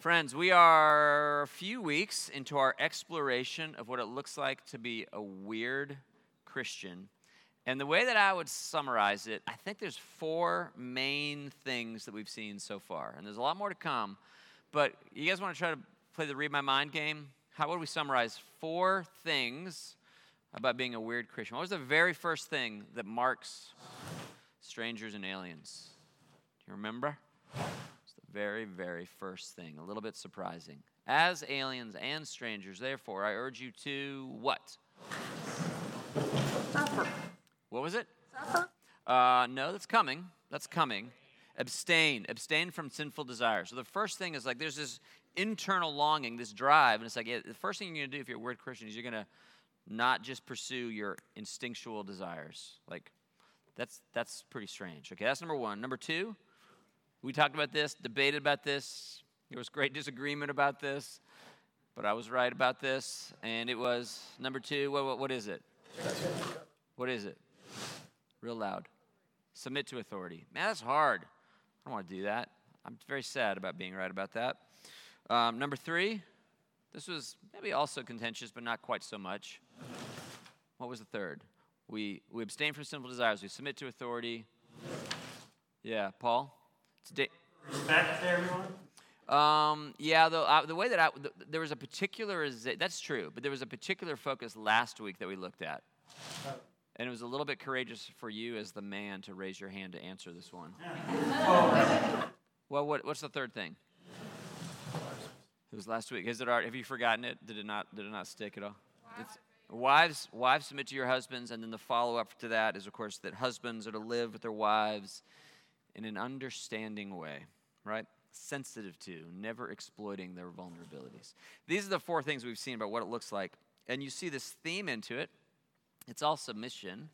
Friends, we are a few weeks into our exploration of what it looks like to be a weird Christian. And the way that I would summarize it, I think there's four main things that we've seen so far. And there's a lot more to come. But you guys want to try to play the read my mind game? How would we summarize four things about being a weird Christian? What was the very first thing that marks strangers and aliens? Do you remember? Very, very first thing. A little bit surprising. As aliens and strangers, therefore, I urge you to what? Suffer. What was it? Suffer. Uh, no, that's coming. That's coming. Abstain. Abstain from sinful desires. So the first thing is like there's this internal longing, this drive, and it's like yeah, the first thing you're going to do if you're a weird Christian is you're going to not just pursue your instinctual desires. Like that's that's pretty strange. Okay, that's number one. Number two, we talked about this, debated about this. There was great disagreement about this, but I was right about this, and it was number two. What what, what is it? What is it? Real loud. Submit to authority. Man, that's hard. I don't want to do that. I'm very sad about being right about that. Um, number three, this was maybe also contentious, but not quite so much. What was the third? We, we abstain from sinful desires. We submit to authority. Yeah, Paul? It's da- Respect to everyone. um, yeah, though uh, the way that I, th- there was a particular, that's true, but there was a particular focus last week that we looked at. And it was a little bit courageous for you as the man to raise your hand to answer this one. Well, what, what's the third thing? It was last week. Is it art? Have you forgotten it? Did it not? Did it not stick at all? It's, wives, wives submit to your husbands, and then the follow up to that is, of course, that husbands are to live with their wives in an understanding way, right? Sensitive to, never exploiting their vulnerabilities. These are the four things we've seen about what it looks like, and you see this theme into it. It's all submission.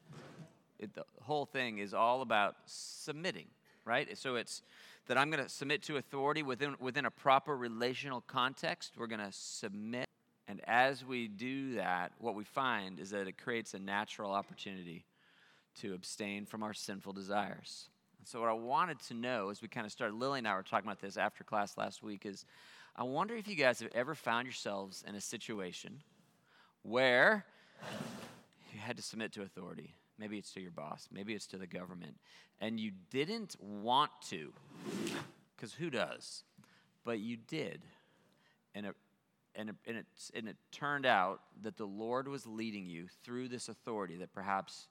It, the whole thing is all about submitting, right? So it's that I'm going to submit to authority within, within a proper relational context. We're going to submit. And as we do that, what we find is that it creates a natural opportunity to abstain from our sinful desires. So, what I wanted to know as we kind of started, Lily and I were talking about this after class last week, is I wonder if you guys have ever found yourselves in a situation where you had to submit to authority. Maybe it's to your boss, maybe it's to the government, and you didn't want to, because who does? But you did. And it, and, it, and, it, and it turned out that the Lord was leading you through this authority that perhaps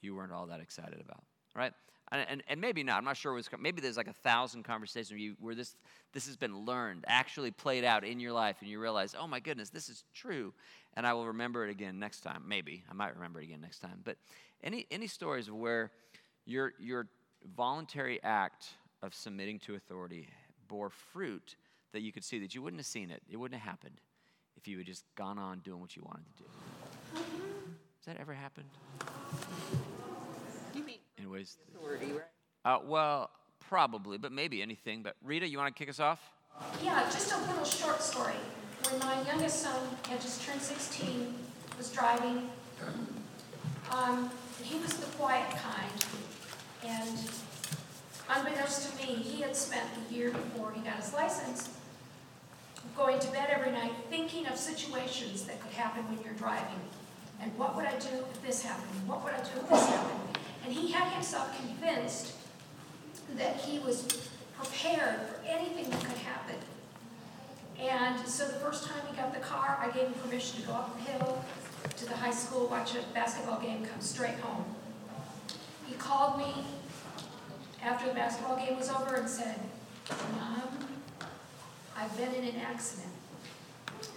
you weren't all that excited about, right? And, and, maybe not. I'm not sure. Maybe there's like a thousand conversations where, you, where this, this has been learned, actually played out in your life, and you realize, oh my goodness, this is true. And I will remember it again next time. Maybe. I might remember it again next time. But any, any stories where your, your voluntary act of submitting to authority bore fruit that you could see that you wouldn't have seen it, it wouldn't have happened if you had just gone on doing what you wanted to do. Has that ever happened? You mean Anyways, uh, well, probably, but maybe anything. But Rita, you want to kick us off? Yeah, just a little short story. When my youngest son had just turned 16, was driving, um, he was the quiet kind. And unbeknownst to me, he had spent the year before he got his license going to bed every night thinking of situations that could happen when you're driving. And what would I do if this happened? What would I do if this happened? And he had himself convinced that he was prepared for anything that could happen. And so the first time he got the car, I gave him permission to go up the hill to the high school, watch a basketball game, come straight home. He called me after the basketball game was over and said, Mom, I've been in an accident.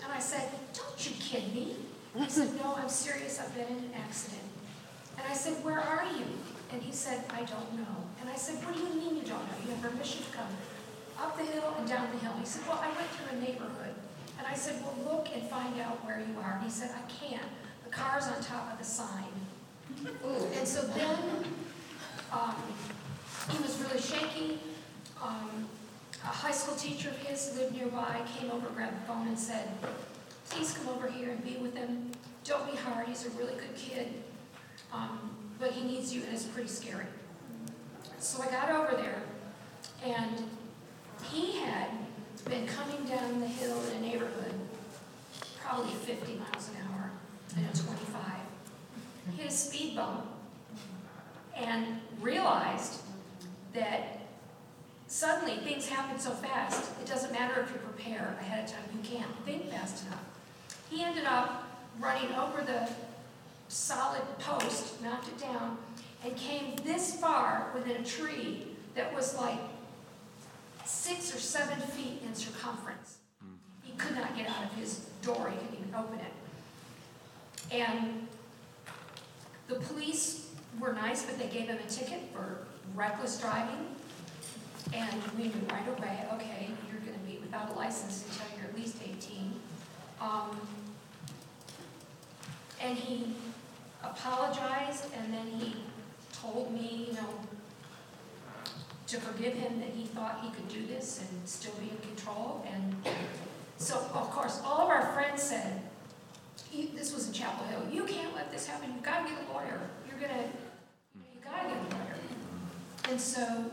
And I said, Don't you kid me. He said, No, I'm serious, I've been in an accident. And I said, Where are you? And he said, I don't know. And I said, What do you mean you don't know? You have permission to come up the hill and down the hill. He said, Well, I went through a neighborhood. And I said, Well, look and find out where you are. And he said, I can't. The car's on top of the sign. And so then um, he was really shaky. Um, a high school teacher of his who lived nearby came over, grabbed the phone, and said, Please come over here and be with him. Don't be hard. He's a really good kid. Um, but he needs you, and it's pretty scary. So I got over there, and he had been coming down the hill in a neighborhood, probably 50 miles an hour in a 25, hit a speed bump, and realized that suddenly things happen so fast, it doesn't matter if you prepare ahead of time, you can't think fast enough. He ended up running over the solid post, knocked it down, and came this far within a tree that was like six or seven feet in circumference. He could not get out of his door, he couldn't even open it. And the police were nice, but they gave him a ticket for reckless driving. And we knew right away, okay, you're gonna be without a license until you're at least eighteen. Um, and he apologized, and then he told me, you know, to forgive him that he thought he could do this and still be in control. And so, of course, all of our friends said, "You- this was in Chapel Hill, you can't let this happen, you've gotta get a lawyer. You're gonna, you gotta get a lawyer. And so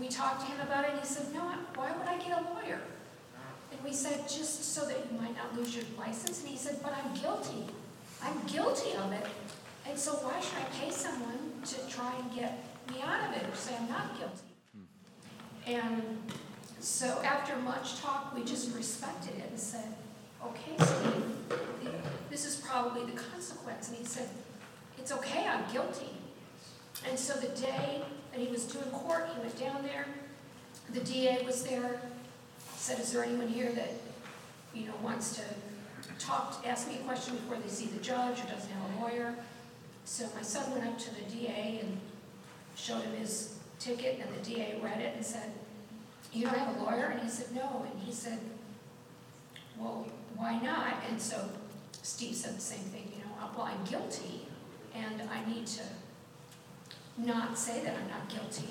we talked to him about it, and he said, no, why would I get a lawyer? And we said, just so that you might not lose your license. And he said, but I'm guilty. I'm guilty of it. And so why should I pay someone to try and get me out of it or say I'm not guilty? And so after much talk, we just respected it and said, okay, Steve, this is probably the consequence. And he said, it's okay, I'm guilty. And so the day that he was doing court, he went down there, the DA was there, said, is there anyone here that, you know, wants to talk, ask me a question before they see the judge or doesn't have a lawyer? So my son went up to the DA and showed him his ticket, and the DA read it and said, you don't have a lawyer? And he said, no. And he said, well, why not? And so Steve said the same thing, you know, uh, well, I'm guilty, and I need to not say that I'm not guilty.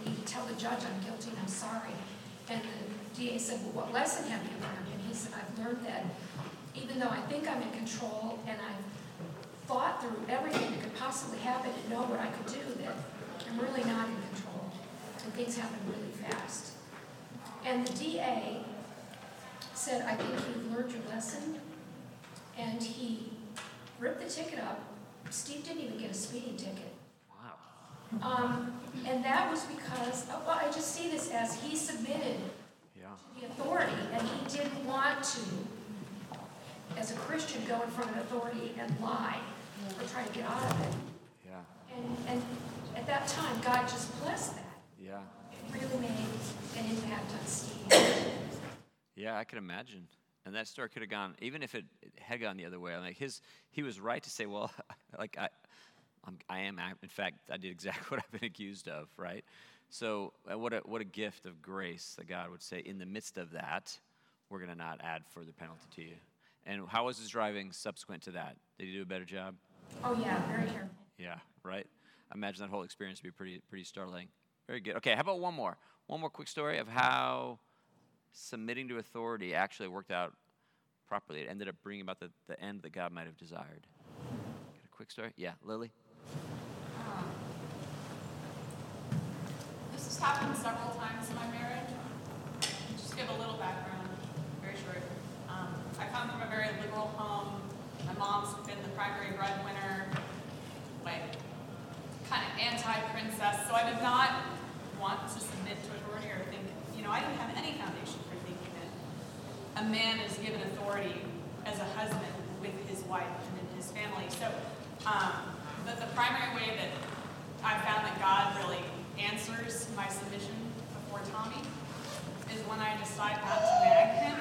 I need to tell the judge I'm guilty and I'm sorry. And the DA said, well, what lesson have you learned? And he said, I've learned that even though I think I'm in control and I've thought through everything that could possibly happen and know what I could do, that I'm really not in control. And things happen really fast. And the DA said, I think you've learned your lesson. And he ripped the ticket up. Steve didn't even get a speeding ticket. Wow. Um, and that was because, uh, well, I just see this as he submitted Yeah. the authority, and he didn't want to, as a Christian, go in front of authority and lie or try to get out of it. Yeah. And, and at that time, God just blessed that. Yeah. It really made an impact on Steve. Yeah, I could imagine. And that story could have gone, even if it it had gone the other way. Like his, he was right to say, well, like I, I'm, I am. In fact, I did exactly what I've been accused of, right? So uh, what a what a gift of grace that God would say, in the midst of that, we're going to not add further penalty to you. And how was his driving subsequent to that? Did he do a better job? Oh, yeah, very careful. Yeah, right. I imagine that whole experience would be pretty pretty startling. Very good. Okay, how about one more? One more quick story of how submitting to authority actually worked out properly. It ended up bringing about the, the end that God might have desired. Got a quick story? Yeah, Lily? Um, this has happened several times in my marriage. Just give a little background, very short. Um, I come from a very liberal home. My mom's been the primary breadwinner, like kind of anti-princess. So I did not want to submit to authority or think, you know, I didn't have any foundation for thinking that a man is given authority as a husband with his wife and in his family. So, um, but the primary way that I found that God really answers my submission before Tommy is when I decide not to nag him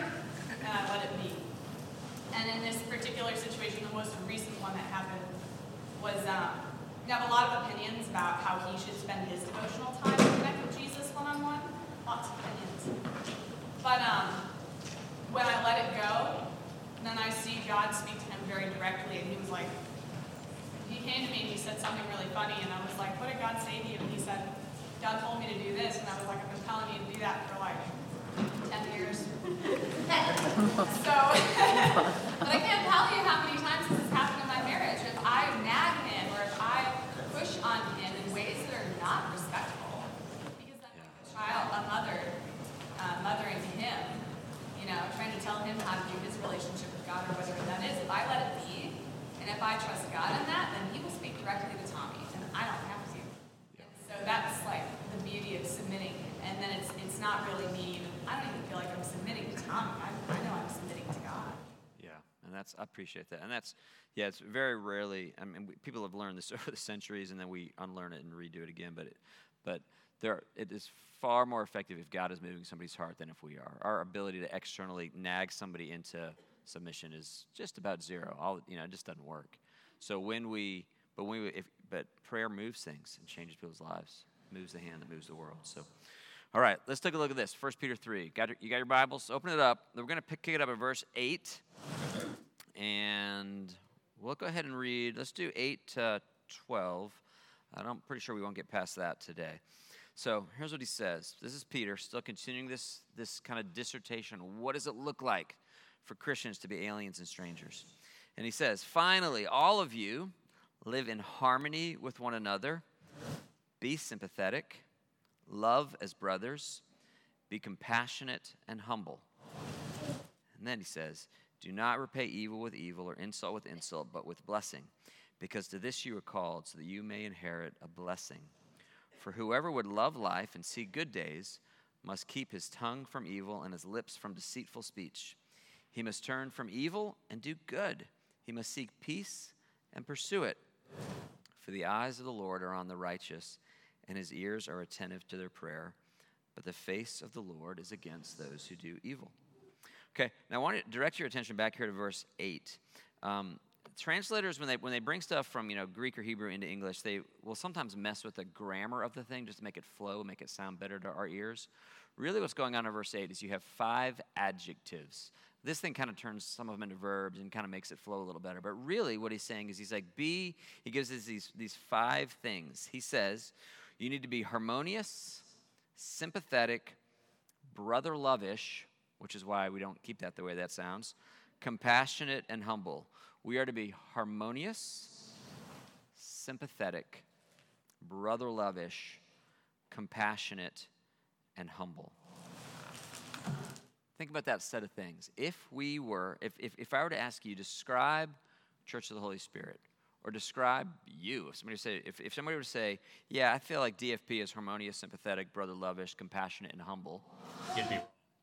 and I let it be. And in this particular situation, the most recent one that happened was um, you have a lot of opinions about how he should spend his devotional time to connect with Jesus one on one. Lots of opinions. But um, when I let it go, then I see God speak to him very directly, and he was like, he came to me and he said something really funny, and I was like, what did God say to you? And he said, God told me to do this, and I was like, I've been telling you to do that for like 10 years. so, but I can't tell you how many times this has happened in my marriage. If I nag him or if I push on him in ways that are not respectful, because I'm like a child, a mother, uh, mothering him, you know, trying to tell him how to do his relationship with God or whatever that is. If I let it be, and if I trust God in that, then He will speak directly to Tommy, and I don't have to. And so that's like the beauty of submitting, and then it's it's not really me. I don't even feel like I'm submitting to Tommy. I, I know I'm submitting to God. Yeah, and that's I appreciate that, and that's yeah, it's very rarely. I mean, we, people have learned this over the centuries, and then we unlearn it and redo it again. But it, but there, it is far more effective if God is moving somebody's heart than if we are. Our ability to externally nag somebody into submission is just about zero. All you know, it just doesn't work. So when we, but when we, if, but prayer moves things and changes people's lives, moves the hand that moves the world. So. All right, let's take a look at this. 1 Peter 3. Got your, you got your Bibles? Open it up. We're going to pick it up at verse 8. And we'll go ahead and read. Let's do 8 to 12. I'm pretty sure we won't get past that today. So here's what he says. This is Peter, still continuing this, this kind of dissertation. What does it look like for Christians to be aliens and strangers? And he says, Finally, all of you live in harmony with one another, be sympathetic Love as brothers, be compassionate and humble. And then he says, Do not repay evil with evil or insult with insult, but with blessing, because to this you are called, so that you may inherit a blessing. For whoever would love life and see good days must keep his tongue from evil and his lips from deceitful speech. He must turn from evil and do good. He must seek peace and pursue it. For the eyes of the Lord are on the righteous and his ears are attentive to their prayer, but the face of the Lord is against those who do evil. Okay, now I want to direct your attention back here to verse 8. Um, translators, when they, when they bring stuff from you know, Greek or Hebrew into English, they will sometimes mess with the grammar of the thing just to make it flow, make it sound better to our ears. Really, what's going on in verse 8 is you have five adjectives. This thing kind of turns some of them into verbs and kind of makes it flow a little better. But really, what he's saying is he's like, be, he gives us these, these five things. He says, you need to be harmonious, sympathetic, brother lovish, which is why we don't keep that the way that sounds, compassionate, and humble. We are to be harmonious, sympathetic, brother lovish, compassionate, and humble. Think about that set of things. If we were, if, if, if I were to ask you, describe Church of the Holy Spirit, or describe you. If somebody say, if, if somebody were to say, yeah, I feel like DFP is harmonious, sympathetic, brother lovish, compassionate, and humble,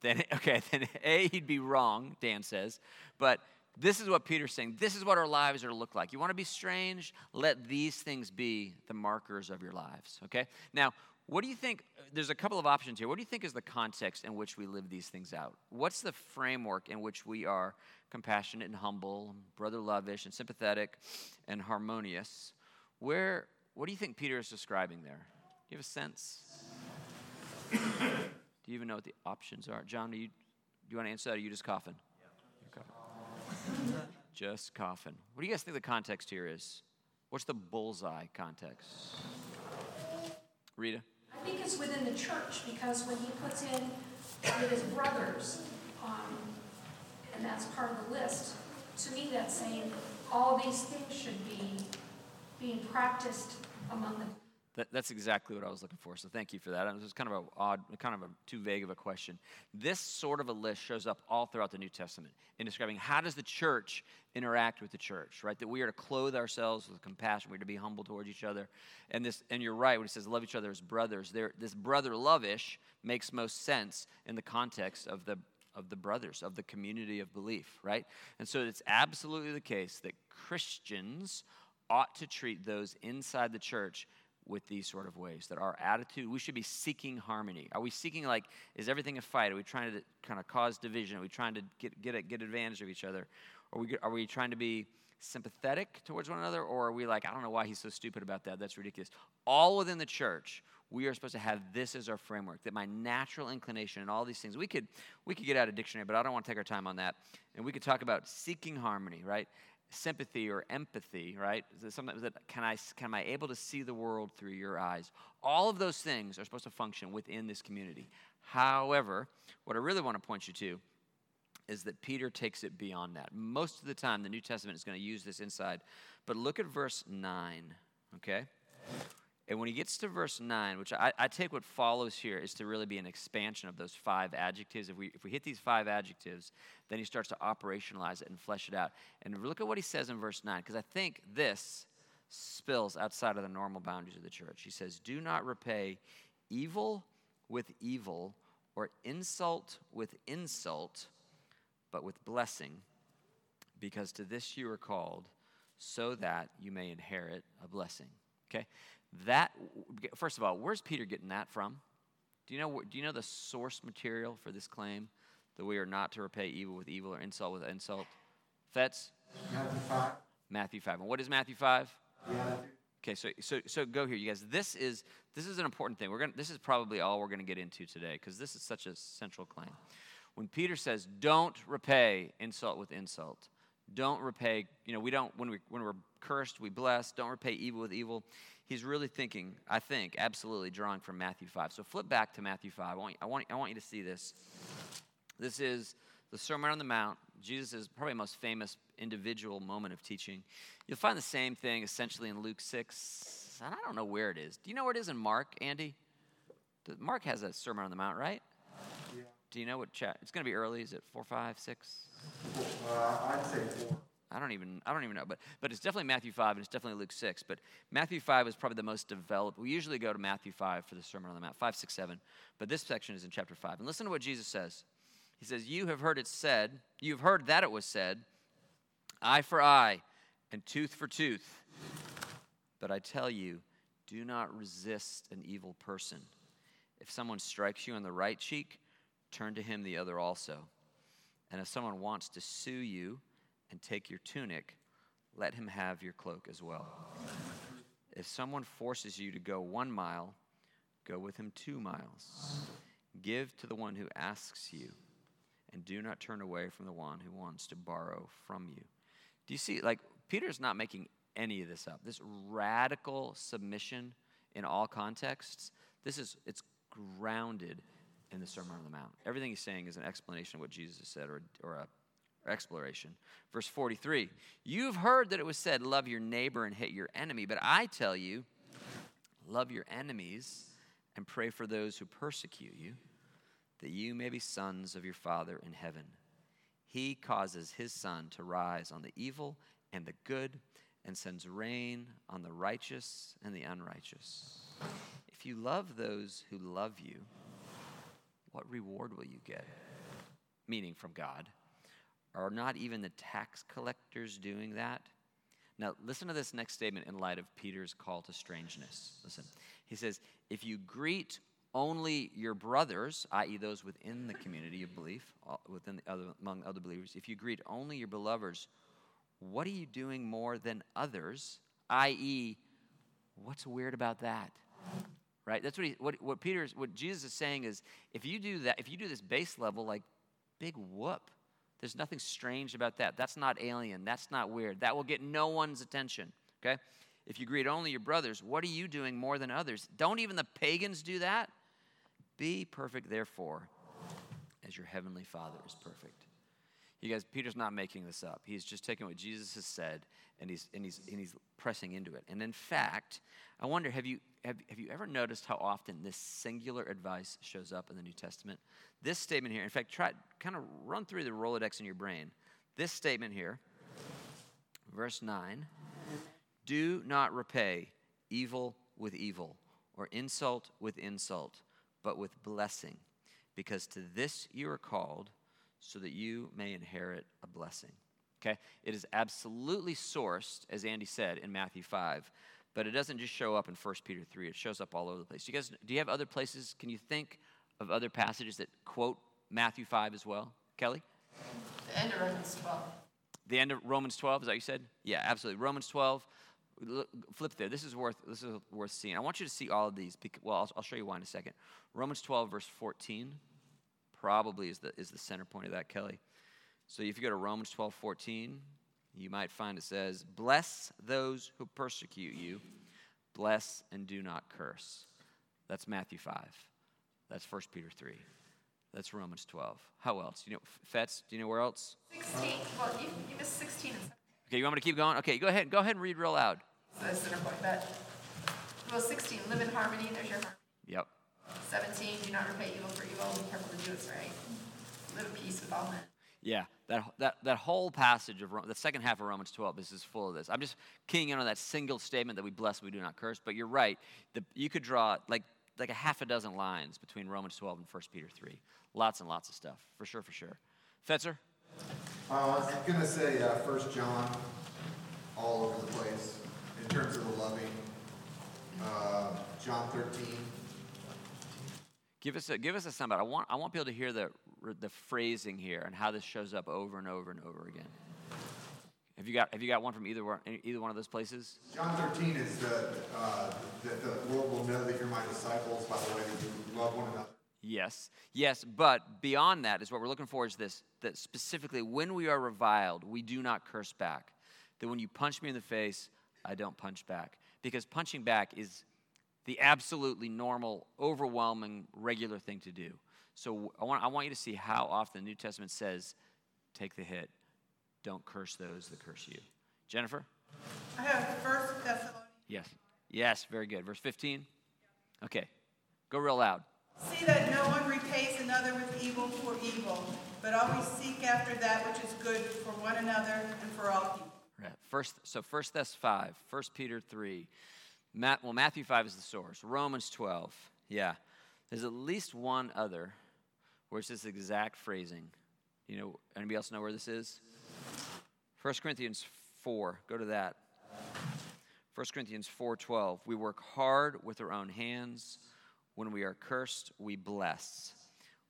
then okay, then A, he'd be wrong, Dan says. But this is what Peter's saying. This is what our lives are to look like. You want to be strange? Let these things be the markers of your lives. Okay? Now, what do you think? There's a couple of options here. What do you think is the context in which we live these things out? What's the framework in which we are compassionate and humble, brother lovish and sympathetic and harmonious? Where, what do you think Peter is describing there? Do you have a sense? do you even know what the options are? John, do you, do you want to answer that or are you just coughing? Yeah. coughing. just coughing. What do you guys think the context here is? What's the bullseye context? Rita? I think it's within the church because when he puts in with his brothers, um, and that's part of the list, to me that's saying all these things should be being practiced among the that, that's exactly what I was looking for. So thank you for that. It was kind of an odd, kind of a too vague of a question. This sort of a list shows up all throughout the New Testament in describing how does the church interact with the church, right? That we are to clothe ourselves with compassion. We're to be humble towards each other. And this, and you're right when it says love each other as brothers. There, this brother lovish makes most sense in the context of the of the brothers of the community of belief, right? And so it's absolutely the case that Christians ought to treat those inside the church with these sort of ways that our attitude we should be seeking harmony. Are we seeking like is everything a fight? Are we trying to kind of cause division? Are we trying to get get, get advantage of each other? Are we, are we trying to be sympathetic towards one another or are we like i don't know why he's so stupid about that. That's ridiculous. All within the church we are supposed to have this as our framework that my natural inclination and all these things we could we could get out of dictionary but i don't want to take our time on that. And we could talk about seeking harmony right sympathy or empathy, right? Something that can I can I able to see the world through your eyes? All of those things are supposed to function within this community. However, what I really want to point you to is that Peter takes it beyond that. Most of the time, the New Testament is going to use this inside. But look at verse 9, okay? And when he gets to verse 9, which I, I take what follows here is to really be an expansion of those five adjectives. If we, if we hit these five adjectives, then he starts to operationalize it and flesh it out. And look at what he says in verse 9, because I think this spills outside of the normal boundaries of the church. He says, Do not repay evil with evil or insult with insult, but with blessing, because to this you are called, so that you may inherit a blessing. Okay? That, first of all, where's Peter getting that from? Do you know, do you know the source material for this claim that we are not to repay evil with evil or insult with insult? Fetz? Matthew 5. Matthew 5. And what is Matthew 5? Yeah. Okay, so so so go here, you guys. This is this is an important thing. We're gonna this is probably all we're gonna get into today because this is such a central claim. When Peter says, "Don't repay insult with insult," don't repay. You know, we don't when we when we're cursed, we bless. Don't repay evil with evil. He's really thinking, I think, absolutely drawing from Matthew five. So flip back to Matthew five. I want I want I want you to see this. This is the Sermon on the Mount. Jesus is probably the most famous individual moment of teaching. You'll find the same thing essentially in Luke 6. And I don't know where it is. Do you know where it is in Mark, Andy? Mark has a Sermon on the Mount, right? Yeah. Do you know what chat? It's going to be early. Is it 4, 5, 6? Uh, I'd say four. I don't even I don't even know, but but it's definitely Matthew five and it's definitely Luke six. But Matthew five is probably the most developed. We usually go to Matthew five for the Sermon on the Mount, five, six, seven. But this section is in chapter five. And listen to what Jesus says. He says, You have heard it said, you've heard that it was said, eye for eye and tooth for tooth. But I tell you, do not resist an evil person. If someone strikes you on the right cheek, turn to him the other also. And if someone wants to sue you and take your tunic, let him have your cloak as well. If someone forces you to go one mile, go with him two miles. Give to the one who asks you, and do not turn away from the one who wants to borrow from you. Do you see, like, Peter's not making any of this up. This radical submission in all contexts, this is, it's grounded in the Sermon on the Mount. Everything he's saying is an explanation of what Jesus said or, or a exploration. Verse 43 You've heard that it was said, Love your neighbor and hate your enemy, but I tell you, love your enemies and pray for those who persecute you, that you may be sons of your Father in heaven. He causes his sun to rise on the evil and the good and sends rain on the righteous and the unrighteous. If you love those who love you, what reward will you get? Meaning from God. Are not even the tax collectors doing that? Now, listen to this next statement in light of Peter's call to strangeness. Listen. He says, If you greet only your brothers, i.e., those within the community of belief, uh, within the other, among other believers, if you greet only your beloveds, what are you doing more than others? I.e., what's weird about that? Right? That's what he, what, what Peter's, what Jesus is saying is, if you do that, if you do this base level, like, big whoop. There's nothing strange about that. That's not alien. That's not weird. That will get no one's attention. Okay? If you greet only your brothers, what are you doing more than others? Don't even the pagans do that? Be perfect, therefore, as your heavenly Father is perfect. You guys, Peter's not making this up. He's just taking what Jesus has said and he's, and he's, and he's pressing into it. And in fact, I wonder have you, have, have you ever noticed how often this singular advice shows up in the New Testament? This statement here, in fact, try kind of run through the Rolodex in your brain. This statement here, verse 9 do not repay evil with evil or insult with insult, but with blessing, because to this you are called so that you may inherit a blessing. Okay? It is absolutely sourced, as Andy said, in Matthew 5, but it doesn't just show up in 1 Peter 3. It shows up all over the place. Do You guys, do you have other places? Can you think of other passages that quote Matthew 5 as well? Kelly? The end of Romans 12. The end of Romans 12, is that what you said? Yeah, absolutely. Romans 12. Flip there. This is worth this is worth seeing. I want you to see all of these. Because, well, I'll, I'll show you why in a second. Romans 12, verse 14 probably is the, is the center point of that, Kelly. So if you go to Romans 12, 14, you might find it says, Bless those who persecute you, bless and do not curse. That's Matthew 5. That's 1 Peter 3. That's Romans 12. How else? You know, Fetz, do you know where else? 16. Well, you, you missed 16 Okay, you want me to keep going? Okay, go ahead. Go ahead and read real loud. So center point. But Well, 16, live in harmony, there's your harmony. Yep. 17, do not repay evil for evil, be careful to do what's right. Live in peace with all men. Yeah, that, that, that whole passage of Ro- the second half of Romans 12 this is just full of this. I'm just keying in on that single statement that we bless, we do not curse. But you're right. The, you could draw like, like a half a dozen lines between Romans 12 and 1 Peter 3. Lots and lots of stuff, for sure, for sure. Fetzer? Uh, I'm gonna say, uh, First John, all over the place, in terms of the loving. Uh, John thirteen, Give us a, give us a soundbite. I want, I want people to hear the, the phrasing here and how this shows up over and over and over again. Have you got, have you got one from either one, either one of those places? John thirteen is the, uh, that the world will know that you're my disciples by the way that you love one another. Yes, yes, but beyond that is what we're looking for is this that specifically when we are reviled, we do not curse back. That when you punch me in the face, I don't punch back. Because punching back is the absolutely normal, overwhelming, regular thing to do. So I want, I want you to see how often the New Testament says, take the hit, don't curse those that curse you. Jennifer? I have First Thessalonians. Yes. Yes, very good. Verse 15? Okay, go real loud. See that no one repays another with evil for evil, but always seek after that which is good for one another and for all people. Right. First, so First Thess five, First Peter three, Matt, well Matthew five is the source. Romans twelve, yeah. There's at least one other where it's this exact phrasing. You know, anybody else know where this is? First Corinthians four. Go to that. First Corinthians four twelve. We work hard with our own hands. When we are cursed, we bless.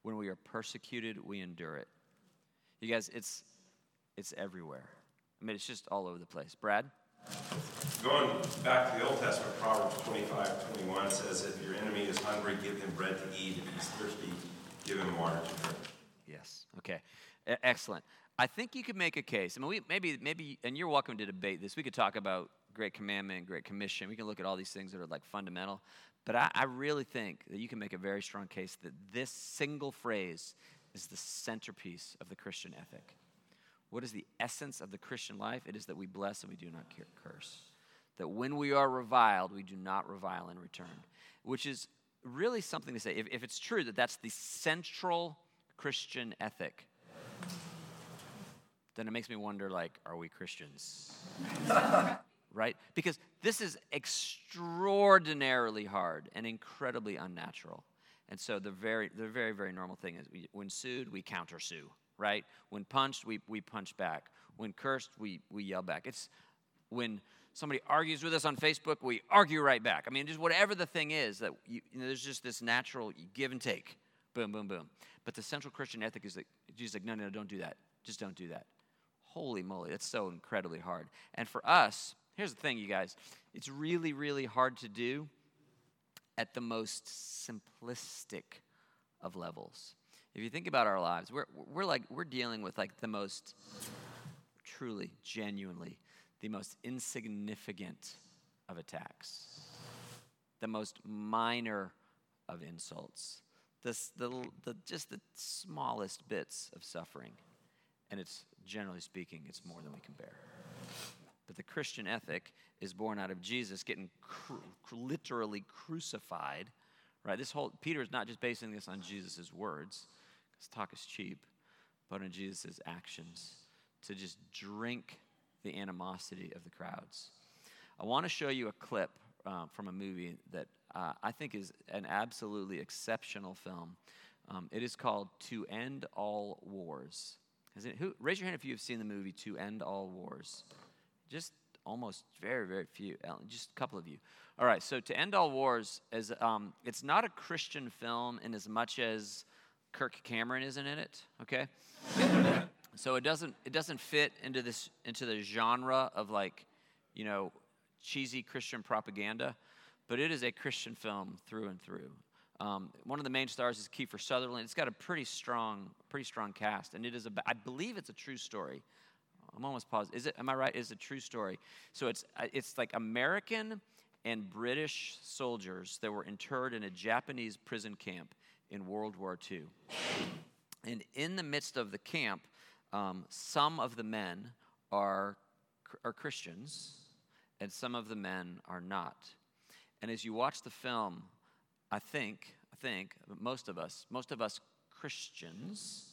When we are persecuted, we endure it. You guys, it's it's everywhere. I mean, it's just all over the place. Brad? Going back to the Old Testament, Proverbs 25, 21 says, If your enemy is hungry, give him bread to eat. If he's thirsty, give him water to drink. Yes. Okay. E- excellent. I think you could make a case. I mean, we, maybe, maybe, and you're welcome to debate this. We could talk about Great Commandment, Great Commission. We can look at all these things that are like fundamental. But I, I really think that you can make a very strong case that this single phrase is the centerpiece of the Christian ethic. What is the essence of the Christian life? It is that we bless and we do not curse. That when we are reviled, we do not revile in return, which is really something to say. If, if it's true that that's the central Christian ethic, then it makes me wonder like, are we Christians? right? Because this is extraordinarily hard and incredibly unnatural. And so the very, the very, very normal thing is we, when sued, we counter sue, right? When punched, we, we punch back. When cursed, we, we yell back. It's when somebody argues with us on Facebook, we argue right back. I mean, just whatever the thing is that you, you know, there's just this natural give and take, boom, boom, boom. But the central Christian ethic is that Jesus is like, no, no, no, don't do that. Just don't do that. Holy moly, that's so incredibly hard. And for us, here's the thing, you guys, it's really, really hard to do at the most simplistic of levels. If you think about our lives, we're, we're like, we're dealing with like the most truly, genuinely, the most insignificant of attacks, the most minor of insults, this, the, the, just the smallest bits of suffering. And it's, generally speaking, it's more than we can bear. But the Christian ethic is born out of Jesus getting cru- literally crucified, right? This whole, Peter is not just basing this on Jesus' words, because talk is cheap, but in Jesus' actions to just drink the animosity of the crowds. I want to show you a clip uh, from a movie that uh, I think is an absolutely exceptional film. Um, it is called To End All Wars. It, who, raise your hand if you have seen the movie To End All Wars. Just almost very, very few, just a couple of you. All right, so To End All Wars is um, it's not a Christian film in as much as Kirk Cameron isn't in it. Okay, so it doesn't it doesn't fit into this into the genre of like, you know, cheesy Christian propaganda, but it is a Christian film through and through. Um, one of the main stars is Kiefer Sutherland. It's got a pretty strong, pretty strong cast, and it is a. I believe it's a true story. I'm almost positive. Is it? Am I right? Is a true story? So it's uh, it's like American and British soldiers that were interred in a Japanese prison camp in World War II. And in the midst of the camp, um, some of the men are are Christians, and some of the men are not. And as you watch the film, I think, I think most of us, most of us Christians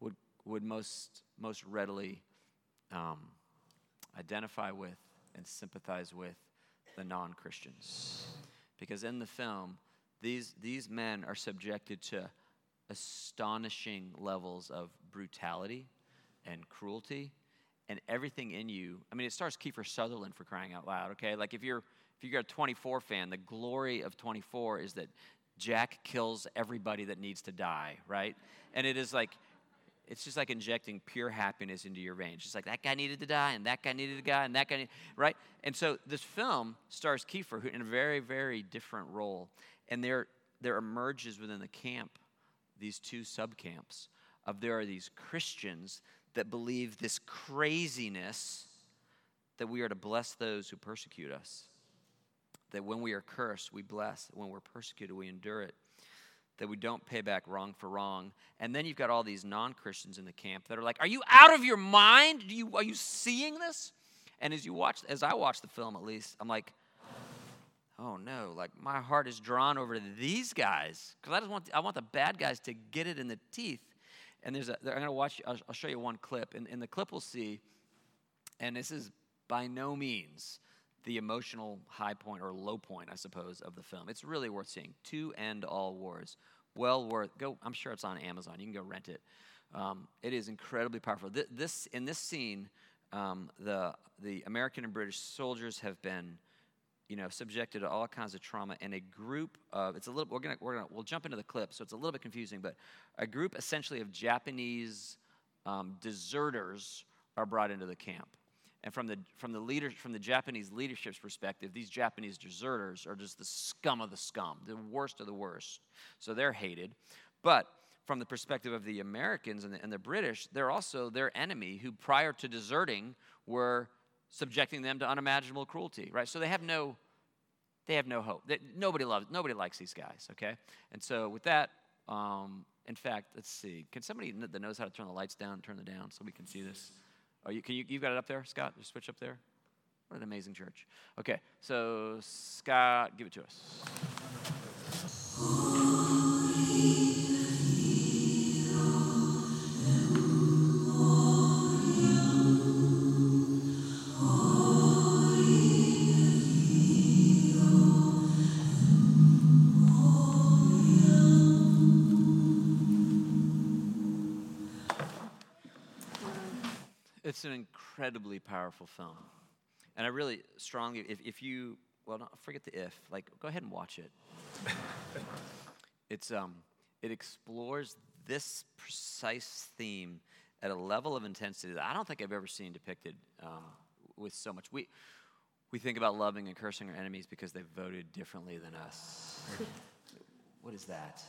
would, would most, most readily um, identify with and sympathize with the non Christians. Because in the film, these, these men are subjected to astonishing levels of brutality and cruelty and everything in you. I mean, it stars Kiefer Sutherland for crying out loud, okay? Like if you're if you're a 24 fan, the glory of 24 is that Jack kills everybody that needs to die, right? And it is like it's just like injecting pure happiness into your veins. Just like that guy needed to die, and that guy needed to die, and that guy, right? And so this film stars Kiefer who, in a very, very different role, and there there emerges within the camp these two subcamps of there are these Christians that believe this craziness that we are to bless those who persecute us. That when we are cursed, we bless. When we're persecuted, we endure it. That we don't pay back wrong for wrong. And then you've got all these non Christians in the camp that are like, Are you out of your mind? Do you, are you seeing this? And as you watch, as I watch the film at least, I'm like, oh no, like my heart is drawn over to these guys because I just want I want the bad guys to get it in the teeth. And there's a I'm gonna watch. I'll, I'll show you one clip, and in the clip we'll see, and this is by no means the emotional high point or low point, I suppose, of the film. It's really worth seeing. To End All Wars. Well worth. Go. I'm sure it's on Amazon. You can go rent it. Um, it is incredibly powerful. Th- this in this scene, um, the the American and British soldiers have been you know, subjected to all kinds of trauma, and a group of it's a little we're gonna we're gonna we'll jump into the clip, so it's a little bit confusing, but a group essentially of Japanese um, deserters are brought into the camp, and from the from the leader from the Japanese leadership's perspective, these Japanese deserters are just the scum of the scum, the worst of the worst. So they're hated, but from the perspective of the Americans and the, and the British, they're also their enemy, who prior to deserting were subjecting them to unimaginable cruelty, right? So they have no, they have no hope. They, nobody loves, nobody likes these guys, okay? And so with that, um, in fact, let's see. Can somebody that knows how to turn the lights down, turn them down so we can see this? Oh, you, can you, you've got it up there, Scott? Just switch up there. What an amazing church. Okay, so Scott, give it to us. It's an incredibly powerful film. And I really strongly, if, if you, well, no, forget the if, like, go ahead and watch it. it's, um, it explores this precise theme at a level of intensity that I don't think I've ever seen depicted um, with so much. We, we think about loving and cursing our enemies because they voted differently than us. what is that?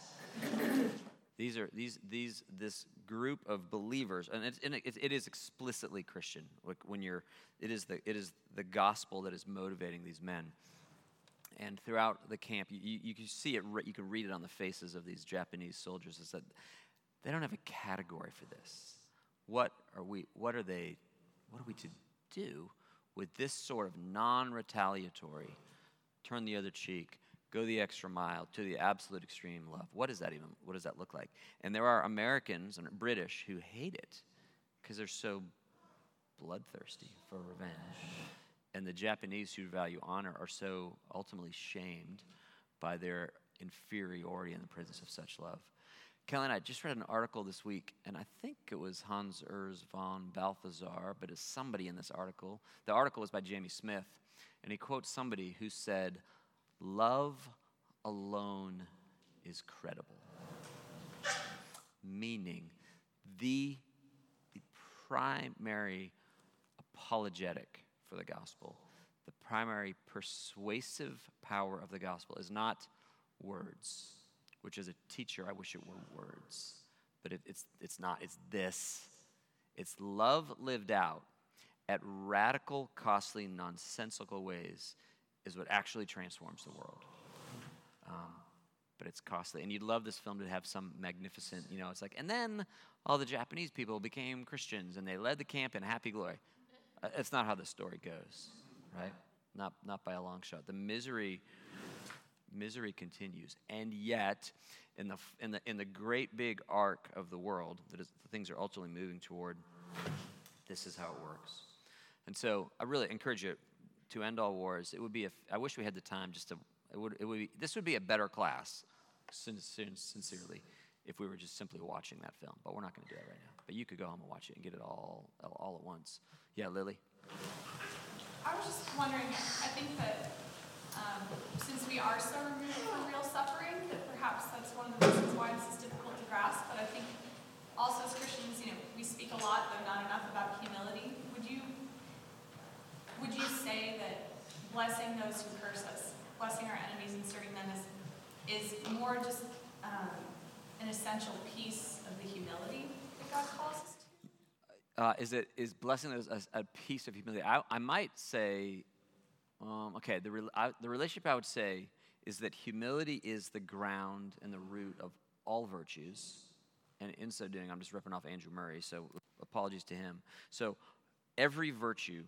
These are these these this group of believers, and it's, it is explicitly Christian. Like when you're, it is the it is the gospel that is motivating these men. And throughout the camp, you, you, you can see it. You can read it on the faces of these Japanese soldiers. Is that they don't have a category for this. What are we? What are they? What are we to do with this sort of non-retaliatory, turn the other cheek? Go the extra mile to the absolute extreme love. What does that even what does that look like? And there are Americans and British who hate it because they're so bloodthirsty for revenge. And the Japanese who value honor are so ultimately shamed by their inferiority in the presence of such love. Kelly and I just read an article this week, and I think it was Hans Urs von Balthasar, but it's somebody in this article. The article was by Jamie Smith, and he quotes somebody who said, Love alone is credible. Meaning, the, the primary apologetic for the gospel, the primary persuasive power of the gospel is not words, which as a teacher, I wish it were words, but it, it's, it's not. It's this it's love lived out at radical, costly, nonsensical ways is what actually transforms the world. Um, but it's costly. And you'd love this film to have some magnificent, you know, it's like, and then all the Japanese people became Christians and they led the camp in happy glory. Uh, it's not how the story goes, right? Not, not by a long shot. The misery misery continues. And yet, in the, in the, in the great big arc of the world that is, the things are ultimately moving toward, this is how it works. And so I really encourage you to end all wars. It would be, a, I wish we had the time just to, it would, it would be, this would be a better class, sin, sin, sincerely, if we were just simply watching that film. But we're not going to do that right now. But you could go home and watch it and get it all, all, all at once. Yeah, Lily? I was just wondering, I think that um, since we are so removed from real suffering, that perhaps that's one of the reasons why this is difficult to grasp. But I think also as Christians, you know, we speak a lot, though not enough, about humility. Would you say that blessing those who curse us, blessing our enemies and serving them is is more just um, an essential piece of the humility that God calls us to? uh, is it is blessing is a, a piece of humility. I, I might say, um, okay, the rel- I, the relationship I would say is that humility is the ground and the root of all virtues, and in so doing, I'm just ripping off Andrew Murray. So apologies to him. So every virtue,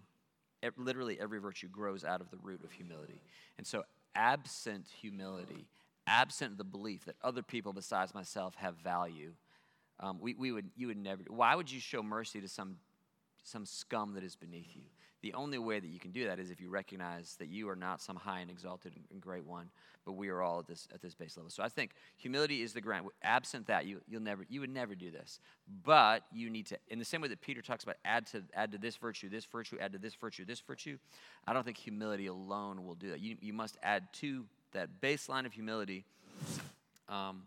literally every virtue, grows out of the root of humility, and so absent humility, absent the belief that other people besides myself have value um, we, we would, you would never, why would you show mercy to some, some scum that is beneath you? The only way that you can do that is if you recognize that you are not some high and exalted and, great one, but we are all at this, at this base level. So I think humility is the ground. Absent that, you, you'll never, you would never do this. But you need to, in the same way that Peter talks about add to, add to this virtue, this virtue, add to this virtue, this virtue, I don't think humility alone will do that. You, you must add to that baseline of humility um,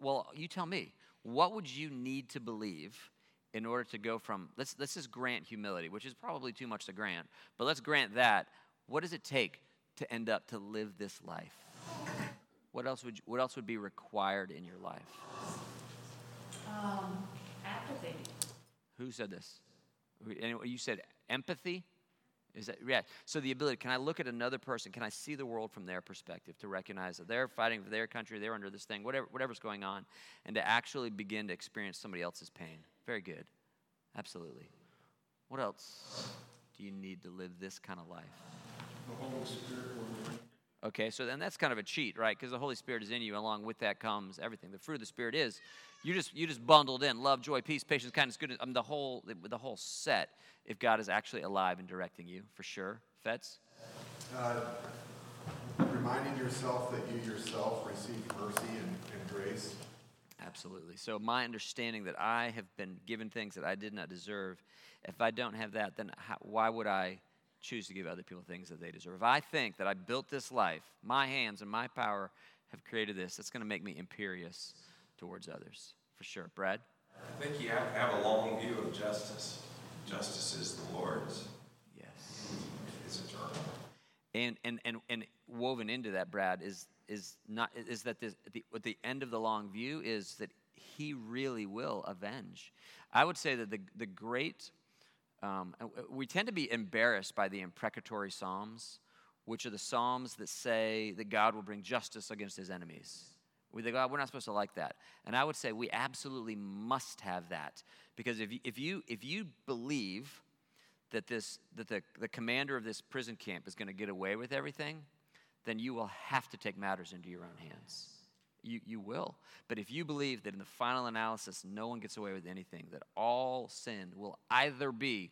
well, you tell me, what would you need to believe in order to go from, let's, let's just grant humility, which is probably too much to grant, but let's grant that. What does it take to end up to live this life? What else would, you, what else would be required in your life? Um, apathy. Who said this? You said empathy? Is that yeah? So the ability, can I look at another person? Can I see the world from their perspective to recognize that they're fighting for their country, they're under this thing, whatever, whatever's going on, and to actually begin to experience somebody else's pain? Very good. Absolutely. What else do you need to live this kind of life? Okay, so then that's kind of a cheat, right? Because the Holy Spirit is in you. And along with that comes everything. The fruit of the Spirit is you just you just bundled in love, joy, peace, patience, kindness, goodness. I mean, the whole the, the whole set. If God is actually alive and directing you, for sure. Feds. Uh, Reminding yourself that you yourself receive mercy and, and grace. Absolutely. So my understanding that I have been given things that I did not deserve. If I don't have that, then how, why would I choose to give other people things that they deserve? If I think that I built this life, my hands and my power have created this, that's going to make me imperious towards others, for sure. Brad. I think you have to have a long view of justice. Justice is the Lord's. Yes. It's eternal. And and and and woven into that, Brad, is is not is that this, the the end of the long view is that he really will avenge. I would say that the the great um, we tend to be embarrassed by the imprecatory psalms, which are the psalms that say that God will bring justice against his enemies. We think, oh, we're not supposed to like that. And I would say we absolutely must have that. Because if you, if you, if you believe that, this, that the, the commander of this prison camp is going to get away with everything, then you will have to take matters into your own hands. You, you will. But if you believe that in the final analysis, no one gets away with anything, that all sin will either be,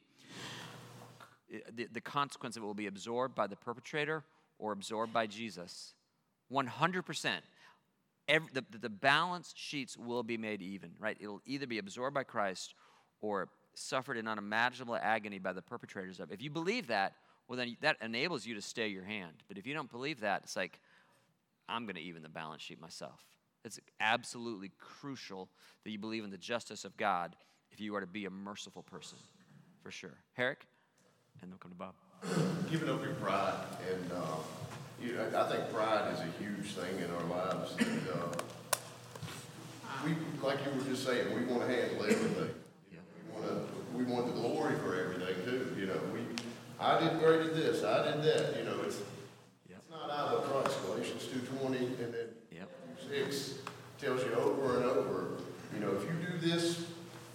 eh, the, the consequence of it will be absorbed by the perpetrator or absorbed by Jesus, 100%. Every, the, the balance sheets will be made even, right? It'll either be absorbed by Christ or suffered in unimaginable agony by the perpetrators of. If you believe that, well, then that enables you to stay your hand. But if you don't believe that, it's like, I'm going to even the balance sheet myself. It's absolutely crucial that you believe in the justice of God if you are to be a merciful person, for sure. Herrick, and then come to Bob. giving up your pride, and uh, you, I I think pride is a huge thing in our lives. And, uh, we, like you were just saying, we want to handle everything. We want to, we want the glory for everything too. You know, we, I did great at this, I did that. You know, it's Yep. it's not out of Christ. Galatians two twenty, and then Yep. six tells you over and over. You know, if you do this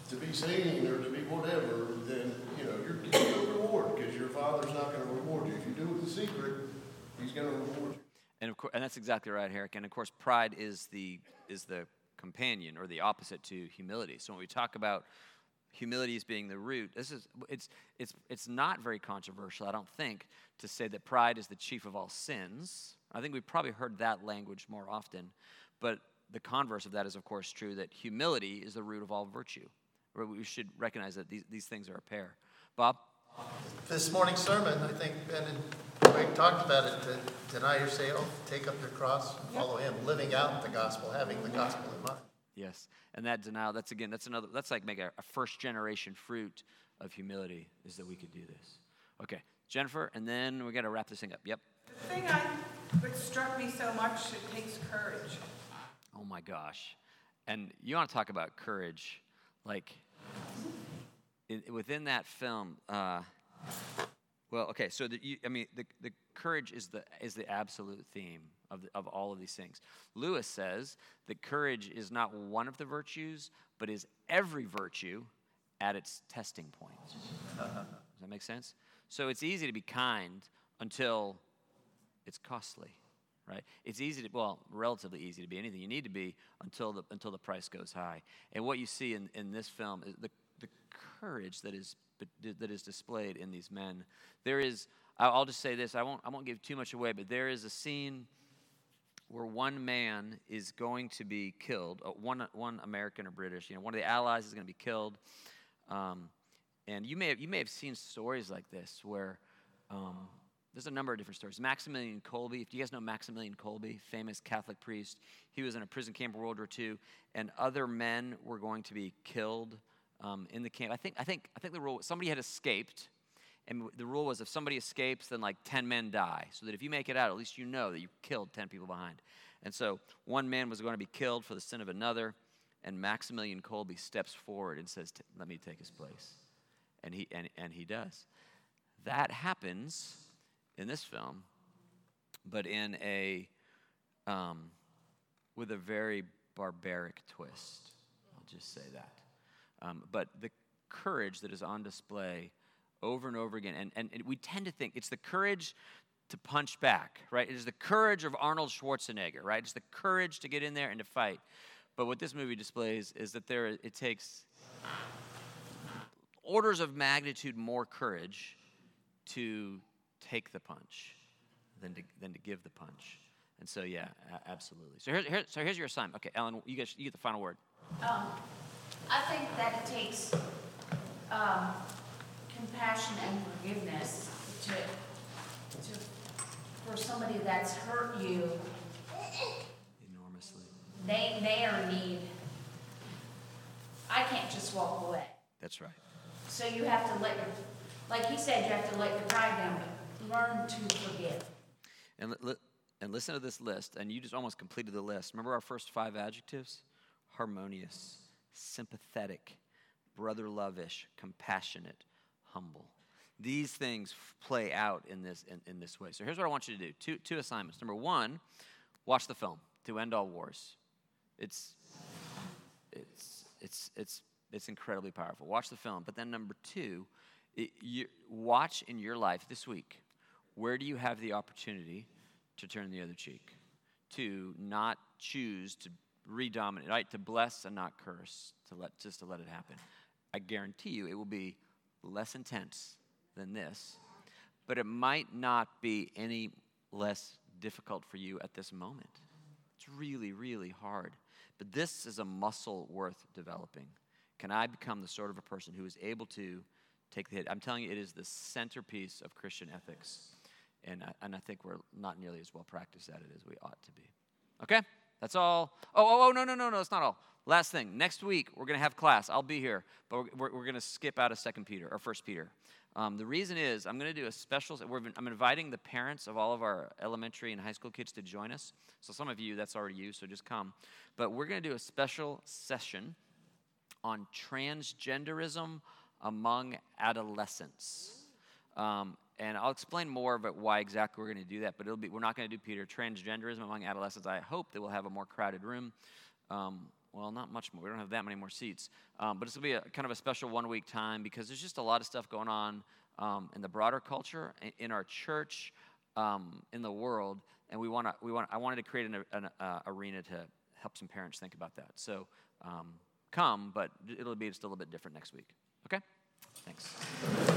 to be seen or to be whatever, then you know you're getting a reward because your father's not going to reward you. If you do it in secret, he's going to reward you. And of course, and that's exactly right, Herrick. And of course, pride is the is the companion or the opposite to humility. So when we talk about humility as being the root, this is it's it's it's not very controversial, I don't think, to say that pride is the chief of all sins. I think we've probably heard that language more often, but the converse of that is, of course, true that humility is the root of all virtue. We should recognize that these, these things are a pair. Bob? This morning's sermon, I think Ben and Greg talked about it, to deny yourself, take up your cross, and follow him, living out the gospel, having the gospel in mind. Yes, and that denial, that's again, that's another, that's like make a, a first generation fruit of humility, is that we could do this. Okay, Jennifer, and then we got to wrap this thing up. Yep. The thing I, what struck me so much, it takes courage. Oh my gosh. And you want to talk about courage, like within that film, uh, well, okay, so the, you, I mean, the, the courage is the, is the absolute theme of, the, of all of these things. Lewis says that courage is not one of the virtues, but is every virtue at its testing point. Does that make sense? So it's easy to be kind until it's costly, right? It's easy to, well, relatively easy to be anything you need to be until the, until the price goes high. And what you see in, in this film is the the courage that is, that is displayed in these men. There is, I'll just say this, I won't, I won't give too much away, but there is a scene where one man is going to be killed, uh, one, one American or British, you know, one of the allies is going to be killed. Um, and you may, have, you may have seen stories like this where um, there's a number of different stories. Maximilian Kolbe, if you guys know Maximilian Kolbe, famous Catholic priest, he was in a prison camp in World War II, and other men were going to be killed um, in the camp. I think, I, think, I think the rule, somebody had escaped, and the rule was if somebody escapes, then like 10 men die. So that if you make it out, at least you know that you killed 10 people behind. And so one man was going to be killed for the sin of another, and Maximilian Kolbe steps forward and says, Let me take his place. And he, and, and he does. That happens in this film, but in a, um, with a very barbaric twist. I'll just say that. Um, but the courage that is on display over and over again, and, and, and we tend to think it's the courage to punch back, right? It is the courage of Arnold Schwarzenegger, right? It's the courage to get in there and to fight. But what this movie displays is that there it takes orders of magnitude more courage to take the punch than to, than to give the punch. And so, yeah, absolutely. So, here, here, so here's your assignment. Okay, Ellen, you, guys, you get the final word. Um, I think that it takes um, compassion and forgiveness to, to, for somebody that's hurt you. Enormously. They, they are in need. I can't just walk away. That's right. So you have to let your, like he said, you have to let your pride down, but learn to forgive. And, li- and listen to this list, and you just almost completed the list. Remember our first five adjectives? Harmonious sympathetic, brother lovish, compassionate, humble. These things play out in this, in, in this way. So here's what I want you to do two, two assignments. Number one, watch the film, To End All Wars. It's, it's, it's, it's, it's incredibly powerful. Watch the film. But then number two, it, you, watch in your life this week. Where do you have the opportunity to turn the other cheek? To not choose to redominate, right? To bless and not curse, to let just to let it happen. I guarantee you it will be less intense than this, but it might not be any less difficult for you at this moment. It's really, really hard. But this is a muscle worth developing. Can I become the sort of a person who is able to take the hit? I'm telling you, it is the centerpiece of Christian ethics. And I, and I think we're not nearly as well practiced at it as we ought to be. Okay? That's all. Oh, oh, oh, no, no, no, no, that's not all. Last thing, next week we're going to have class. I'll be here, but we're, we're, going to skip out of Second Peter or First Peter. Um, the reason is I'm going to do a special. I'm inviting the parents of all of our elementary and high school kids to join us. So some of you, that's already you, so just come. But we're going to do a special session on transgenderism among adolescents. Um, and I'll explain more about why exactly we're going to do that. But it'll be we're not going to do Peter transgenderism among adolescents. I hope that we'll have a more crowded room. Um, well, not much more. We don't have that many more seats. Um, but it's going to be a kind of a special one week time because there's just a lot of stuff going on um, in the broader culture, in our church, um, in the world, and we want to. We want. I wanted to create an, an uh, arena to help some parents think about that. So um, come, but it'll be just a little bit different next week. Okay. Thanks.